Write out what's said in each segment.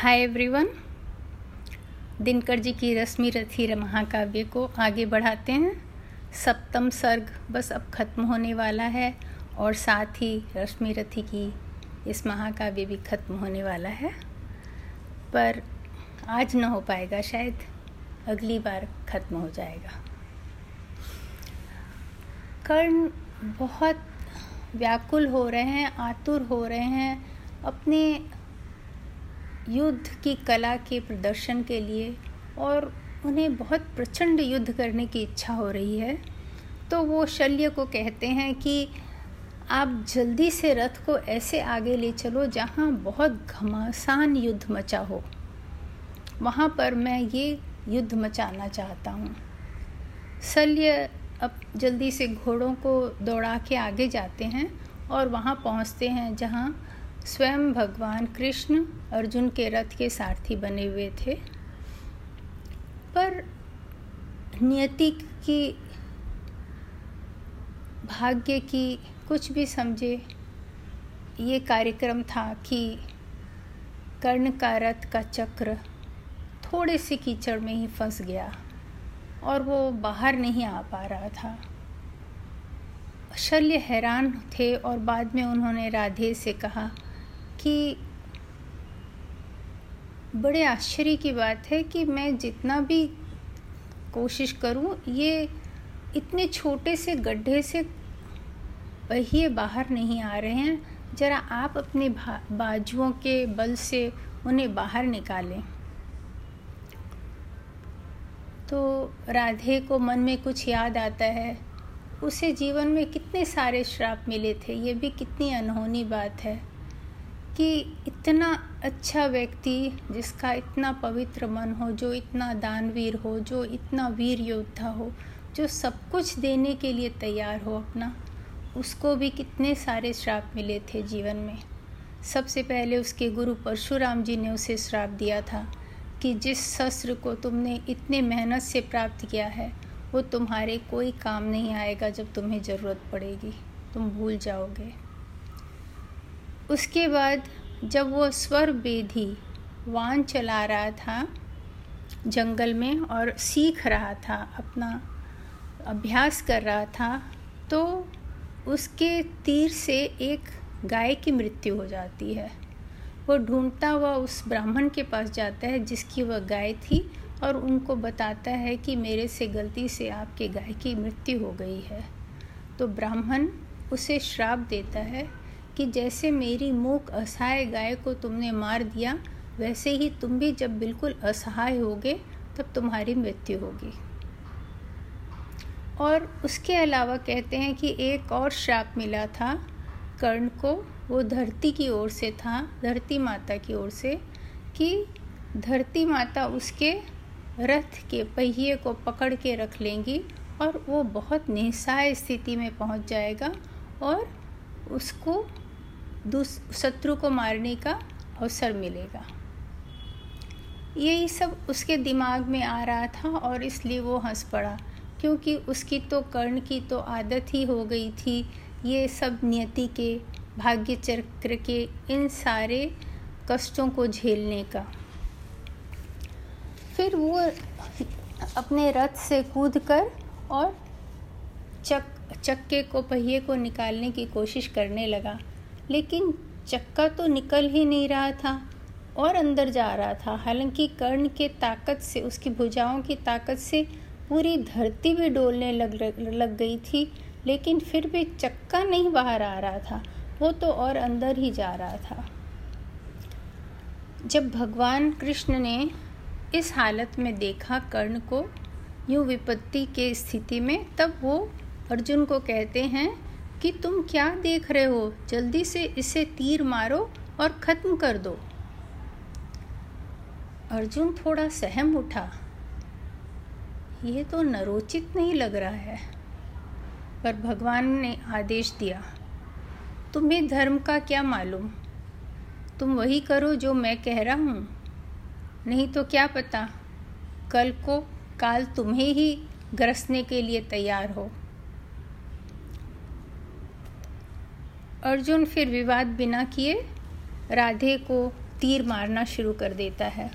Hi everyone Dinkar ji की रश्मि रथी महाकाव्य को आगे बढ़ाते हैं। सप्तम सर्ग बस अब खत्म होने वाला है और साथ ही रश्मि रथी की इस महाकाव्य भी खत्म होने वाला है। पर आज न हो पाएगा शायद। अगली बार खत्म हो जाएगा। कर्ण बहुत व्याकुल हो रहे हैं, आतुर हो रहे हैं। अपने युद्ध की कला के प्रदर्शन के लिए और उन्हें बहुत प्रचंड युद्ध करने की इच्छा हो रही है तो वो शल्य को कहते हैं कि आप जल्दी से रथ को ऐसे आगे ले चलो जहाँ बहुत घमासान युद्ध मचा हो। वहाँ पर मैं ये युद्ध मचाना चाहता हूँ। शल्य अब जल्दी से घोड़ों को दौड़ा के आगे जाते हैं और वहाँ पहुँचते हैं जहाँ स्वयं भगवान कृष्ण अर्जुन के रथ के सारथी बने हुए थे। पर नियति की भाग्य की कुछ भी समझे, ये कार्यक्रम था कि कर्ण का रथ का चक्र थोड़े से कीचड़ में ही फंस गया और वो बाहर नहीं आ पा रहा था। शल्य हैरान थे और बाद में उन्होंने राधे से कहा कि बड़े आश्चर्य की बात है कि मैं जितना भी कोशिश करूँ, ये इतने छोटे से गड्ढे से पहिए बाहर नहीं आ रहे हैं। ज़रा आप अपने बाजुओं के बल से उन्हें बाहर निकालें। तो राधे को मन में कुछ याद आता है, उसे जीवन में कितने सारे श्राप मिले थे, ये भी कितनी अनहोनी बात है। कि इतना अच्छा व्यक्ति जिसका इतना पवित्र मन हो, जो इतना दानवीर हो, जो इतना वीर योद्धा हो, जो सब कुछ देने के लिए तैयार हो अपना, उसको भी कितने सारे श्राप मिले थे जीवन में। सबसे पहले उसके गुरु परशुराम जी ने उसे श्राप दिया था कि जिस शस्त्र को तुमने इतने मेहनत से प्राप्त किया है, वो तुम्हारे कोई काम नहीं आएगा जब तुम्हें ज़रूरत पड़ेगी। तुम भूल जाओगे। उसके बाद जब वो स्वर बेधी वान चला रहा था जंगल में और सीख रहा था, अपना अभ्यास कर रहा था तो उसके तीर से एक गाय की मृत्यु हो जाती है। वो ढूंढता हुआ उस ब्राह्मण के पास जाता है, जिसकी वह गाय थी और उनको बताता है कि मेरे से गलती से आपके गाय की मृत्यु हो गई है। तो ब्राह्मण उसे श्राप देता है कि जैसे मेरी मूक असहाय गाय को तुमने मार दिया, वैसे ही तुम भी जब बिल्कुल असहाय होगे, तब तुम्हारी मृत्यु होगी। और उसके अलावा कहते हैं कि एक और श्राप मिला था, कर्ण को, वो धरती की ओर से था, धरती माता की ओर से, कि धरती माता उसके रथ के पहिए को पकड़ के रख लेंगी और वो बहुत निस्साय स्थिति में पहुँच जाएगा और उसको शत्रु को मारने का अवसर मिलेगा। यही सब उसके दिमाग में आ रहा था और इसलिए वो हंस पड़ा, क्योंकि उसकी तो कर्ण की तो आदत ही हो गई थी। ये सब नियति के, भाग्य चक्र के, इन सारे कष्टों को झेलने का। फिर वो अपने रथ से कूद कर और चक, चक्के को पहिए को निकालने की कोशिश करने लगा। लेकिन चक्का तो निकल ही नहीं रहा था और अंदर जा रहा था। हालाँकि कर्ण के ताकत से, उसकी भुजाओं की ताकत से पूरी धरती भी डोलने लग लग गई थी, लेकिन फिर भी चक्का नहीं बाहर आ रहा था। वो तो और अंदर ही जा रहा था। जब भगवान कृष्ण ने इस हालत में देखा कर्ण को, यूँ विपत्ति के स्थिति में, तब वो अर्जुन को कहते हैं कि तुम क्या देख रहे हो? जल्दी से इसे तीर मारो और ख़त्म कर दो। अर्जुन थोड़ा सहम उठा। ये तो नरोचित नहीं लग रहा है, पर भगवान ने आदेश दिया। तुम्हें धर्म का क्या मालूम? तुम वही करो जो मैं कह रहा हूँ। नहीं तो क्या पता, कल को काल तुम्हें ही ग्रसने के लिए तैयार हो। अर्जुन फिर विवाद बिना किए राधे को तीर मारना शुरू कर देता है।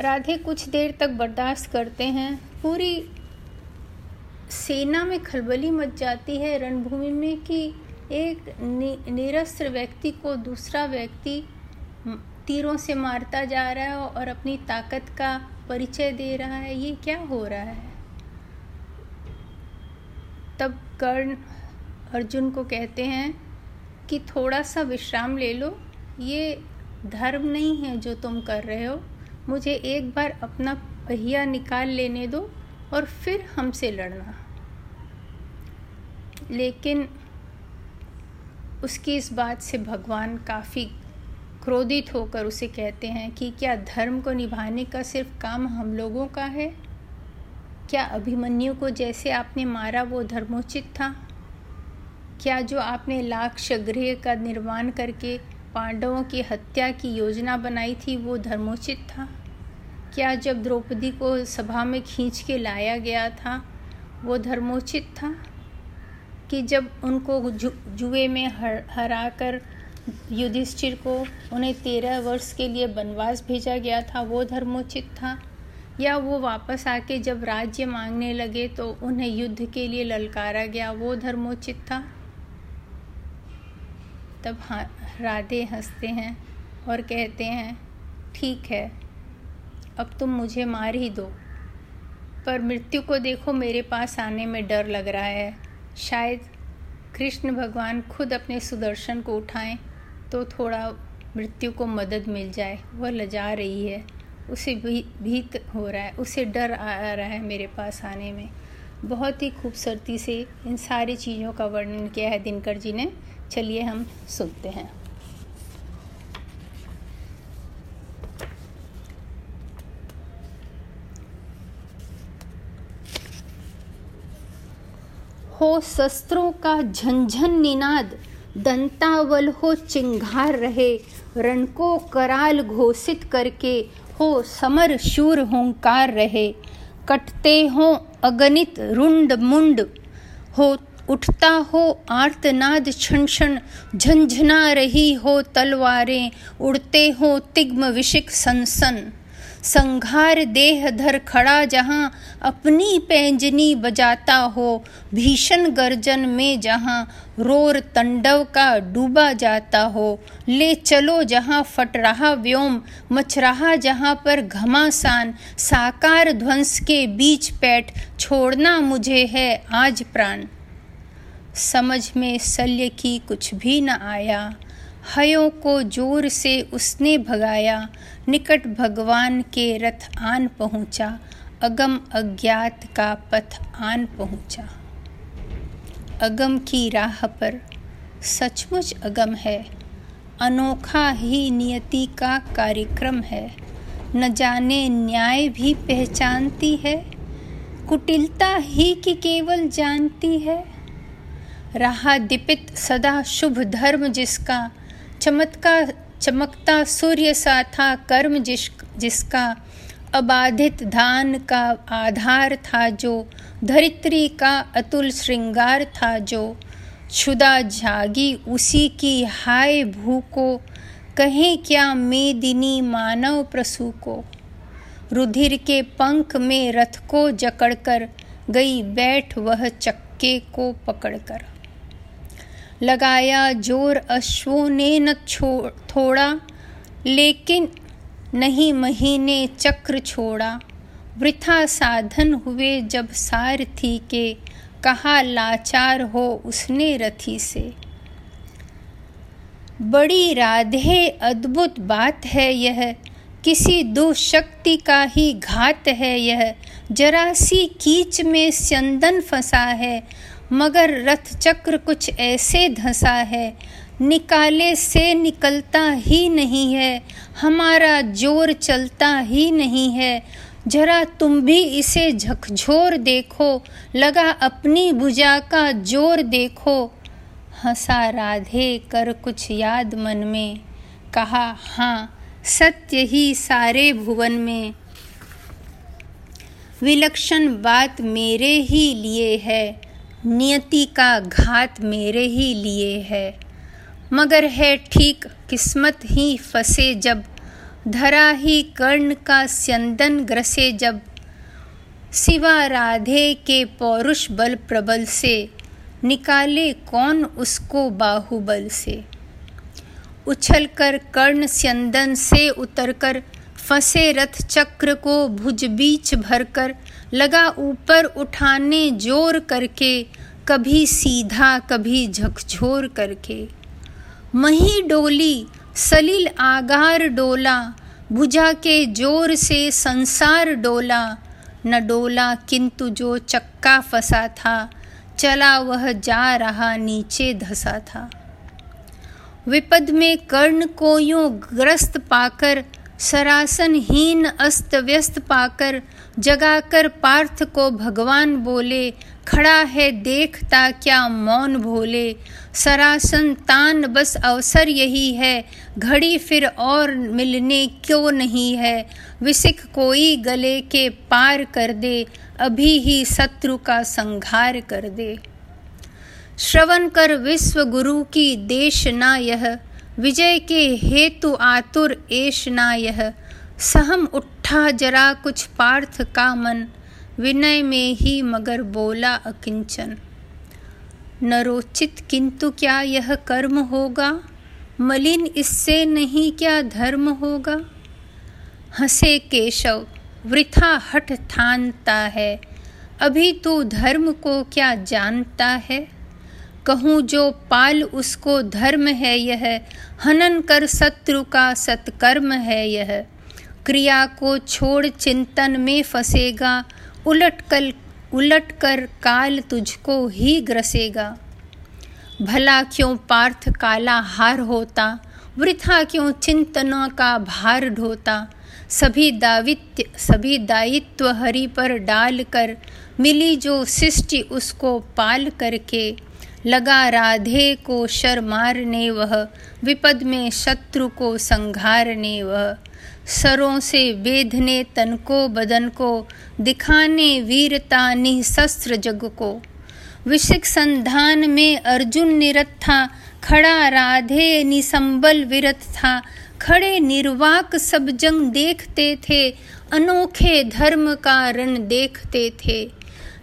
राधे कुछ देर तक बर्दाश्त करते हैं। पूरी सेना में खलबली मच जाती है रणभूमि में कि एक निरस्त्र व्यक्ति को दूसरा व्यक्ति तीरों से मारता जा रहा है और अपनी ताकत का परिचय दे रहा है। ये क्या हो रहा है? तब कर्ण अर्जुन को कहते हैं कि थोड़ा सा विश्राम ले लो। ये धर्म नहीं है जो तुम कर रहे हो। मुझे एक बार अपना पहिया निकाल लेने दो और फिर हमसे लड़ना। लेकिन उसकी इस बात से भगवान काफ़ी क्रोधित होकर उसे कहते हैं कि क्या धर्म को निभाने का सिर्फ़ काम हम लोगों का है? क्या अभिमन्यु को जैसे आपने मारा वो धर्मोचित था? क्या जो आपने लाक्ष गृह का निर्माण करके पांडवों की हत्या की योजना बनाई थी, वो धर्मोचित था? क्या जब द्रौपदी को सभा में खींच के लाया गया था, वो धर्मोचित था? कि जब उनको जुए में हर हरा कर युधिष्ठिर को उन्हें तेरह वर्ष के लिए वनवास भेजा गया था, वो धर्मोचित था? या वो वापस आके जब राज्य मांगने लगे तो उन्हें युद्ध के लिए ललकारा गया, वो धर्मोचित था? तब राधे हँसते हैं और कहते हैं, ठीक है, अब तुम मुझे मार ही दो। पर मृत्यु को देखो, मेरे पास आने में डर लग रहा है। शायद कृष्ण भगवान खुद अपने सुदर्शन को उठाएँ तो थोड़ा मृत्यु को मदद मिल जाए। वह लजा रही है, उसे भी, भीत हो रहा है, उसे डर आ रहा है मेरे पास आने में। बहुत ही खूबसूरती से इन सारी चीज़ों का वर्णन किया है दिनकर जी ने। चलिए हम सुनते हैं। हो शस्त्रों का झंझन निनाद, दंतावल हो चिंगार रहे रण को कराल घोषित करके हो समर शूर होंकार रहे। कटते हो, अगणित रुंड मुंड हो, उठता हो आर्तनाद क्षण क्षण, झंझना रही हो तलवारें, उड़ते हो तिग्म विशिक सनसन। संघार देह धर खड़ा जहाँ अपनी पैंजनी बजाता हो। भीषण गर्जन में जहाँ रोर तंडव का डूबा जाता हो। ले चलो जहाँ फट रहा व्योम, मच रहा जहाँ पर घमासान। साकार ध्वंस के बीच पैठ, छोड़ना मुझे है आज प्राण। समझ में शल्य की कुछ भी न आया। हयों को ज़ोर से उसने भगाया, निकट भगवान के रथ आन पहुँचा, अगम अज्ञात का पथ आन पहुँचा। अगम की राह पर सचमुच अगम है, अनोखा ही नियति का कार्यक्रम है। न जाने न्याय भी पहचानती है, कुटिलता ही की केवल जानती है। रहा दीपित सदा शुभ धर्म जिसका चमत्का, चमकता सूर्य सा था कर्म जिस, जिसका अबाधित धान का आधार था जो, धरित्री का अतुल श्रृंगार था जो छुदा जागी उसी की हाय भू को, कहें क्या मेदिनी मानव प्रसू को? रुधिर के पंख में रथ को जकड़कर गई बैठ वह चक्के को पकड़कर। लगाया ज़ोर अश्वों ने न छोड़ थोड़ा, लेकिन नहीं महीने चक्र छोड़ा। वृथा साधन हुए जब सारथी के, कहा लाचार हो उसने रथी से। बड़ी राधे अद्भुत बात है यह, किसी दुशक्ति का ही घात है यह। जरा सी कीच में स्यंदन फंसा है मगर रथ चक्र कुछ ऐसे धंसा है, निकाले से निकलता ही नहीं है, हमारा ज़ोर चलता ही नहीं है। जरा तुम भी इसे झकझोर देखो, लगा अपनी भुजा का ज़ोर देखो। हंसा राधे कर कुछ याद मन में, कहा हाँ सत्य ही सारे भुवन में। विलक्षण बात मेरे ही लिए है। नियति का घात मेरे ही लिए है। मगर है ठीक किस्मत ही फंसे जब, धरा ही कर्ण का स्यंदन ग्रसे जब। सिवा राधे के पौरुष बल प्रबल से, निकाले कौन उसको बाहुबल से। उछलकर कर्ण स्यंदन से उतरकर, फंसे रथ चक्र को भुज बीच भरकर लगा ऊपर उठाने ज़ोर करके, कभी सीधा, कभी झकझोर करके। मही डोली, सलील आगार डोला, भुजा के ज़ोर से संसार डोला। न डोला किंतु जो चक्का फंसा था, चला वह जा रहा नीचे धसा था। विपद में कर्ण को यूँ ग्रस्त पाकर सरासन हीन अस्त व्यस्त पाकर जगाकर पार्थ को भगवान बोले, खड़ा है, देखता क्या मौन भोले। सरासन तान बस अवसर यही है, घड़ी फिर और मिलने क्यों नहीं है। विसिक कोई गले के पार कर दे, अभी ही शत्रु का संघार कर दे। श्रवण कर विश्व गुरु की देश ना यह, विजय के हेतु आतुर एश ना यह। सहम उठा जरा कुछ पार्थ का मन, विनय में ही मगर बोला अकिंचन। नरोचित किंतु क्या यह कर्म होगा? मलिन इससे नहीं क्या धर्म होगा? हंसे केशव, वृथा हट ठानता है। अभी तू धर्म को क्या जानता है? कहूँ जो पाल उसको धर्म है यह, हनन कर शत्रु का सत्कर्म है यह। क्रिया को छोड़ चिंतन में फंसेगा उलट कल उलट कर काल तुझको ही ग्रसेगा। भला क्यों पार्थ काला हार होता, वृथा क्यों चिंतना का भार ढोता? सभी दावित्य, सभी दायित्व हरि पर डाल कर मिली जो सृष्टि उसको पाल करके, लगा राधे को शर मारने वह, विपद में शत्रु को संघारने वह। सरों से बेधने तन को, बदन को, दिखाने वीरता निशस्त्र जग को। विशिक संधान में अर्जुन निरत था खड़ा राधे निसंबल विरत था। खड़े निर्वाक सब जंग देखते थे, अनोखे धर्म का रण देखते थे।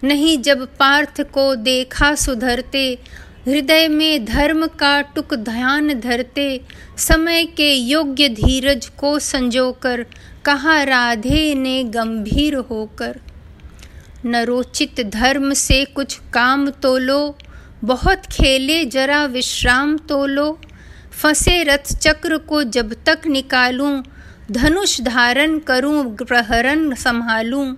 नहीं जब पार्थ को देखा सुधरते हृदय में धर्म का टुक ध्यान धरते, समय के योग्य धीरज को संजोकर, कहा राधे ने गंभीर होकर नरोचित धर्म से कुछ काम तो लो बहुत खेले जरा विश्राम तो लो फंसे रथ चक्र को जब तक निकालूं, धनुष धारण करूँ प्रहरण संभालूं,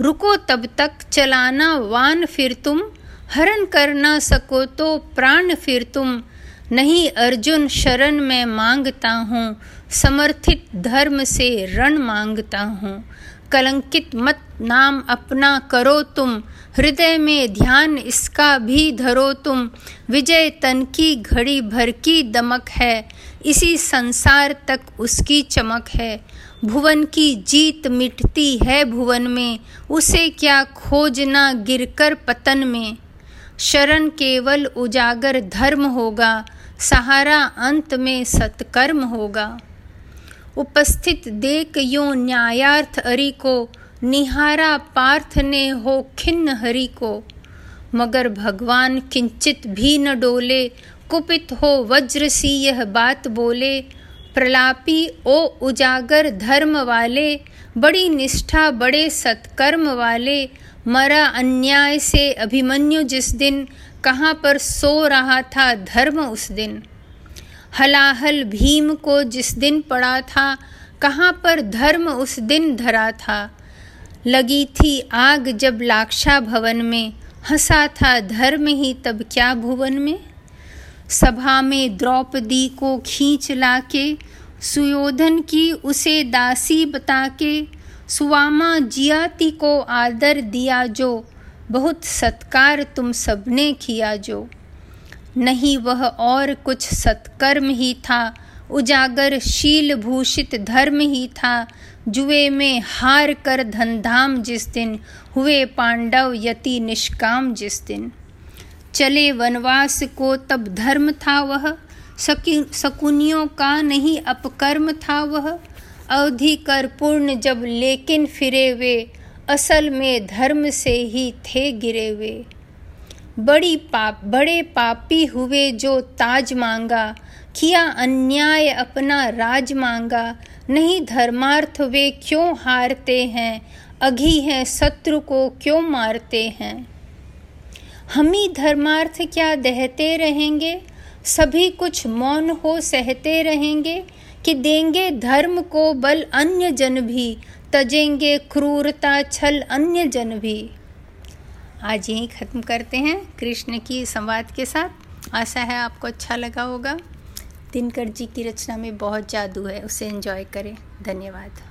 रुको तब तक चलाना वान फिर तुम हरण कर ना सको तो प्राण फिर तुम। नहीं अर्जुन शरण में माँगता हूँ, समर्थित धर्म से रण माँगता हूँ। कलंकित मत नाम अपना करो तुम, हृदय में ध्यान इसका भी धरो तुम। विजय तन की घड़ी भर की दमक है, इसी संसार तक उसकी चमक है। भुवन की जीत मिटती है भुवन में, उसे क्या खोजना गिरकर पतन में। शरण केवल उजागर धर्म होगा, सहारा अंत में सत्कर्म होगा। उपस्थित देख यो न्यायार्थ अरि को, निहारा पार्थ ने हो खिन्न हरि को। मगर भगवान किंचित भी न डोले, कुपित हो वज्र सी यह बात बोले। प्रलापी ओ उजागर धर्म वाले, बड़ी निष्ठा बड़े सत्कर्म वाले मरा अन्याय से अभिमन्यु जिस दिन कहाँ पर सो रहा था धर्म उस दिन। हलाहल भीम को जिस दिन पड़ा था, कहाँ पर धर्म उस दिन धरा था। लगी थी आग जब लाक्षा भवन में, हंसा था धर्म ही तब क्या भुवन में। सभा में द्रौपदी को खींच लाके, सुयोधन की उसे दासी बता के सुवामा जियाती को आदर दिया जो, बहुत सत्कार तुम सबने किया जो। नहीं वह और कुछ सत्कर्म ही था, उजागर शील भूषित धर्म ही था। जुए में हार कर धनधाम जिस दिन, हुए पांडव यति निष्काम जिस दिन। चले वनवास को तब धर्म था वह सकुनियों का नहीं अपकर्म था वह। अवधि कर पूर्ण जब लेकिन फिरे वे, असल में धर्म से ही थे गिरे वे। बड़ी पाप, बड़े पापी हुए जो ताज मांगा, किया अन्याय अपना राज मांगा। नहीं धर्मार्थ वे क्यों हारते हैं, अघी हैं शत्रु को क्यों मारते हैं? हम ही धर्मार्थ क्या दहते रहेंगे? सभी कुछ मौन हो सहते रहेंगे कि देंगे धर्म को बल अन्य जन भी, तजेंगे क्रूरता छल अन्य जन भी। आज यही ख़त्म करते हैं कृष्ण की संवाद के साथ। आशा है आपको अच्छा लगा होगा। दिनकर जी की रचना में बहुत जादू है, उसे एंजॉय करें। धन्यवाद।